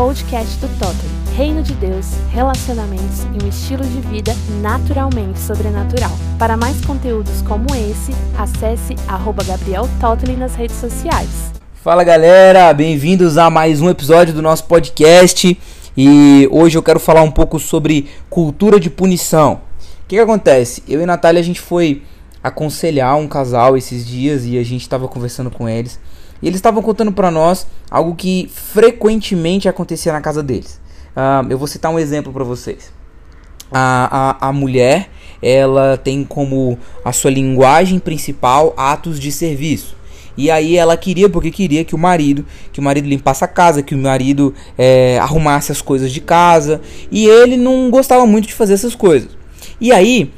podcast do Totem. Reino de Deus, relacionamentos e um estilo de vida naturalmente sobrenatural. Para mais conteúdos como esse, acesse arroba Gabriel Totley nas redes sociais. Fala galera, bem-vindos a mais um episódio do nosso podcast e hoje eu quero falar um pouco sobre cultura de punição. O que, que acontece? Eu e Natália a gente foi aconselhar um casal esses dias e a gente estava conversando com eles e eles estavam contando para nós algo que frequentemente acontecia na casa deles. Uh, eu vou citar um exemplo para vocês. A, a, a mulher ela tem como a sua linguagem principal atos de serviço. E aí ela queria, porque queria que o marido, que o marido limpasse a casa, que o marido é, arrumasse as coisas de casa. E ele não gostava muito de fazer essas coisas. E aí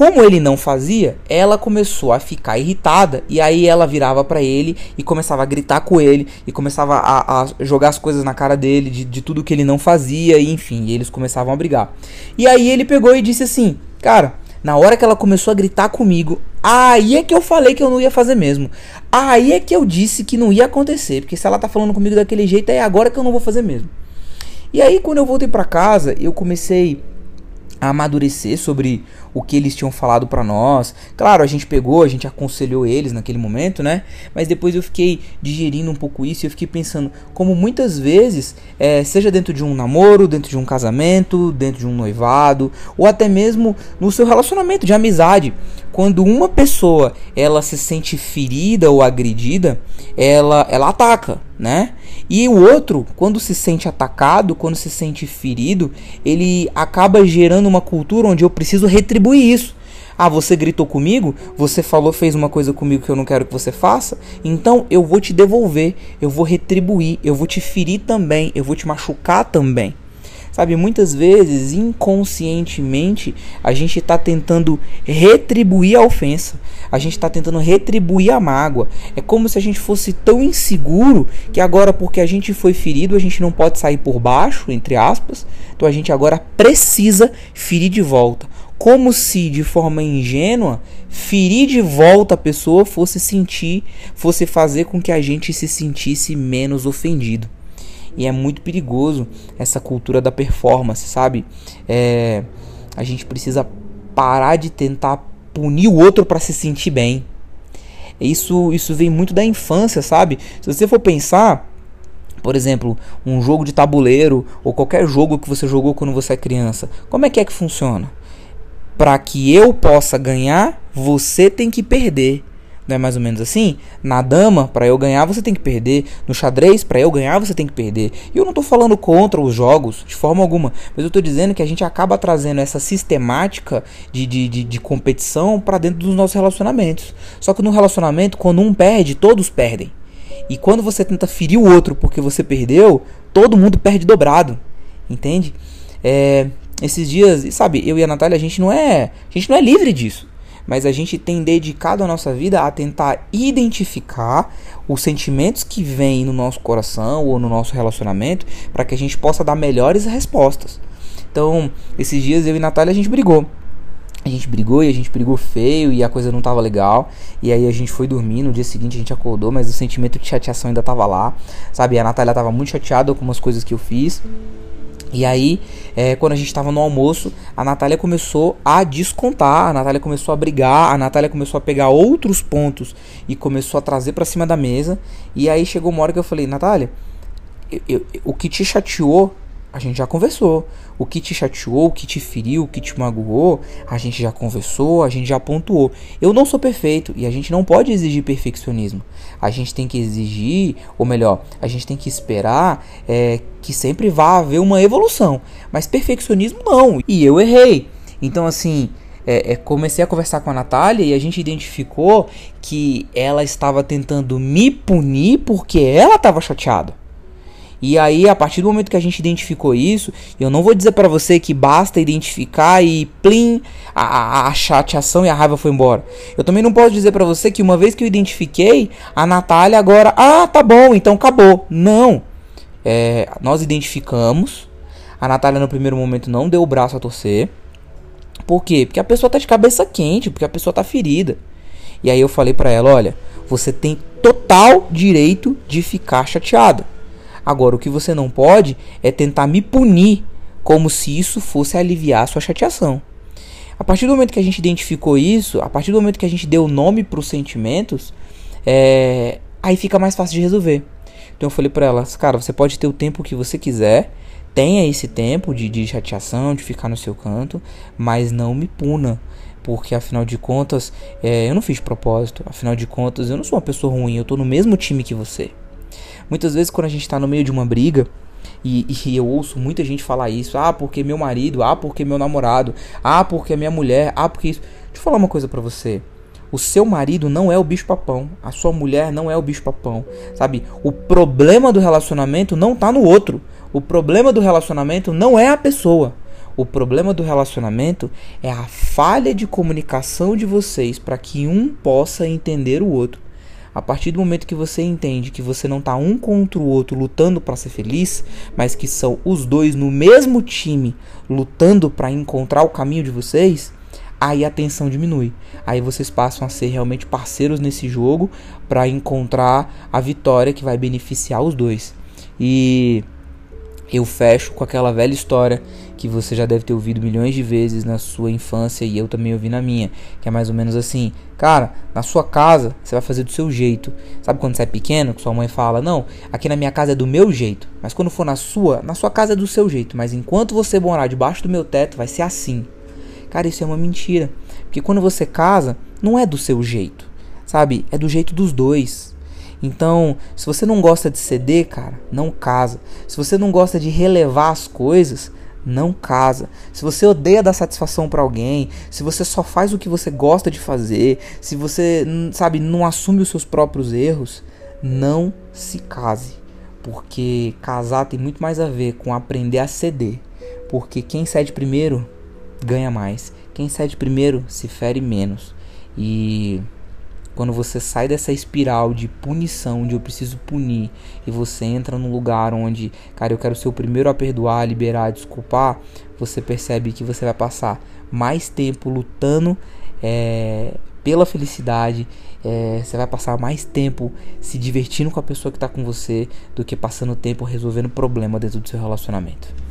como ele não fazia, ela começou a ficar irritada e aí ela virava para ele e começava a gritar com ele e começava a, a jogar as coisas na cara dele de, de, tudo que ele não fazia e enfim, e eles começavam a brigar. E aí ele pegou e disse assim, cara, na hora que ela começou a gritar comigo, aí é que eu falei que eu não ia fazer mesmo. Aí é que eu disse que não ia acontecer, porque se ela tá falando comigo daquele jeito, é agora que eu não vou fazer mesmo. E aí quando eu voltei para casa, eu comecei a amadurecer sobre o que eles tinham falado para nós. Claro, a gente pegou, a gente aconselhou eles naquele momento, né? Mas depois eu fiquei digerindo um pouco isso e eu fiquei pensando como muitas vezes, é, seja dentro de um namoro, dentro de um casamento, dentro de um noivado, ou até mesmo no seu relacionamento de amizade, quando uma pessoa ela se sente ferida ou agredida, ela ela ataca, né? E o outro, quando se sente atacado, quando se sente ferido, ele acaba gerando uma cultura onde eu preciso retribuir isso. Ah, você gritou comigo? Você falou, fez uma coisa comigo que eu não quero que você faça? Então eu vou te devolver, eu vou retribuir, eu vou te ferir também, eu vou te machucar também. Sabe, muitas vezes, inconscientemente, a gente está tentando retribuir a ofensa, a gente está tentando retribuir a mágoa. É como se a gente fosse tão inseguro que agora, porque a gente foi ferido, a gente não pode sair por baixo, entre aspas, então a gente agora precisa ferir de volta. Como se, de forma ingênua, ferir de volta a pessoa fosse sentir, fosse fazer com que a gente se sentisse menos ofendido. E é muito perigoso essa cultura da performance, sabe? É, a gente precisa parar de tentar punir o outro para se sentir bem. Isso, isso vem muito da infância, sabe? Se você for pensar, por exemplo, um jogo de tabuleiro ou qualquer jogo que você jogou quando você é criança, como é que é que funciona? Para que eu possa ganhar, você tem que perder. Não é mais ou menos assim? Na dama, para eu ganhar, você tem que perder. No xadrez, para eu ganhar, você tem que perder. E eu não tô falando contra os jogos, de forma alguma. Mas eu tô dizendo que a gente acaba trazendo essa sistemática de, de, de, de competição para dentro dos nossos relacionamentos. Só que no relacionamento, quando um perde, todos perdem. E quando você tenta ferir o outro porque você perdeu, todo mundo perde dobrado. Entende? É, esses dias, sabe, eu e a Natália, a gente não é, a gente não é livre disso mas a gente tem dedicado a nossa vida a tentar identificar os sentimentos que vêm no nosso coração ou no nosso relacionamento para que a gente possa dar melhores respostas. Então, esses dias eu e Natália a gente brigou. A gente brigou e a gente brigou feio e a coisa não tava legal. E aí a gente foi dormir, no dia seguinte a gente acordou, mas o sentimento de chateação ainda tava lá, sabe? A Natália tava muito chateada com umas coisas que eu fiz. E aí, é, quando a gente estava no almoço, a Natália começou a descontar, a Natália começou a brigar, a Natália começou a pegar outros pontos e começou a trazer para cima da mesa. E aí chegou uma hora que eu falei, Natália, eu, eu, o que te chateou a gente já conversou. O que te chateou, o que te feriu, o que te magoou, a gente já conversou, a gente já pontuou. Eu não sou perfeito e a gente não pode exigir perfeccionismo. A gente tem que exigir, ou melhor, a gente tem que esperar é, que sempre vá haver uma evolução. Mas perfeccionismo não. E eu errei. Então, assim, é, é, comecei a conversar com a Natália e a gente identificou que ela estava tentando me punir porque ela estava chateada. E aí, a partir do momento que a gente identificou isso, eu não vou dizer para você que basta identificar e plim, a, a, a, chateação e a raiva foi embora. Eu também não posso dizer para você que uma vez que eu identifiquei, a Natália agora, ah, tá bom, então acabou. Não. É, nós identificamos, a Natália no primeiro momento não deu o braço a torcer. Por quê? Porque a pessoa tá de cabeça quente, porque a pessoa tá ferida. E aí eu falei para ela, olha, você tem total direito de ficar chateada. Agora, o que você não pode é tentar me punir como se isso fosse aliviar a sua chateação. A partir do momento que a gente identificou isso, a partir do momento que a gente deu nome para os sentimentos, é... aí fica mais fácil de resolver. Então eu falei para elas, cara, você pode ter o tempo que você quiser, tenha esse tempo de, de chateação, de ficar no seu canto, mas não me puna porque afinal de contas é, eu não fiz propósito, afinal de contas eu não sou uma pessoa ruim, eu tô no mesmo time que você. Muitas vezes quando a gente tá no meio de uma briga, e, e, eu ouço muita gente falar isso, ah, porque meu marido, ah, porque meu namorado, ah, porque minha mulher, ah, porque isso. Deixa eu falar uma coisa para você. O seu marido não é o bicho papão, a sua mulher não é o bicho papão, sabe? O problema do relacionamento não tá no outro. O problema do relacionamento não é a pessoa. O problema do relacionamento é a falha de comunicação de vocês para que um possa entender o outro. A partir do momento que você entende que você não está um contra o outro lutando para ser feliz, mas que são os dois no mesmo time lutando para encontrar o caminho de vocês, aí a tensão diminui. Aí vocês passam a ser realmente parceiros nesse jogo para encontrar a vitória que vai beneficiar os dois. E eu fecho com aquela velha história que você já deve ter ouvido milhões de vezes na sua infância e eu também ouvi na minha, que é mais ou menos assim: cara, na sua casa você vai fazer do seu jeito. Sabe quando você é pequeno, que sua mãe fala: "Não, aqui na minha casa é do meu jeito". Mas quando for na sua, na sua casa é do seu jeito, mas enquanto você morar debaixo do meu teto vai ser assim. Cara, isso é uma mentira, porque quando você casa, não é do seu jeito, sabe? É do jeito dos dois. Então, se você não gosta de ceder, cara, não casa. Se você não gosta de relevar as coisas, não casa. Se você odeia dar satisfação para alguém, se você só faz o que você gosta de fazer, se você, sabe, não assume os seus próprios erros, não se case. Porque casar tem muito mais a ver com aprender a ceder. Porque quem cede primeiro ganha mais. Quem cede primeiro se fere menos. E quando você sai dessa espiral de punição, de eu preciso punir, e você entra num lugar onde, cara, eu quero ser o primeiro a perdoar, liberar, desculpar, você percebe que você vai passar mais tempo lutando é, pela felicidade, é, você vai passar mais tempo se divertindo com a pessoa que está com você do que passando tempo resolvendo problema dentro do seu relacionamento.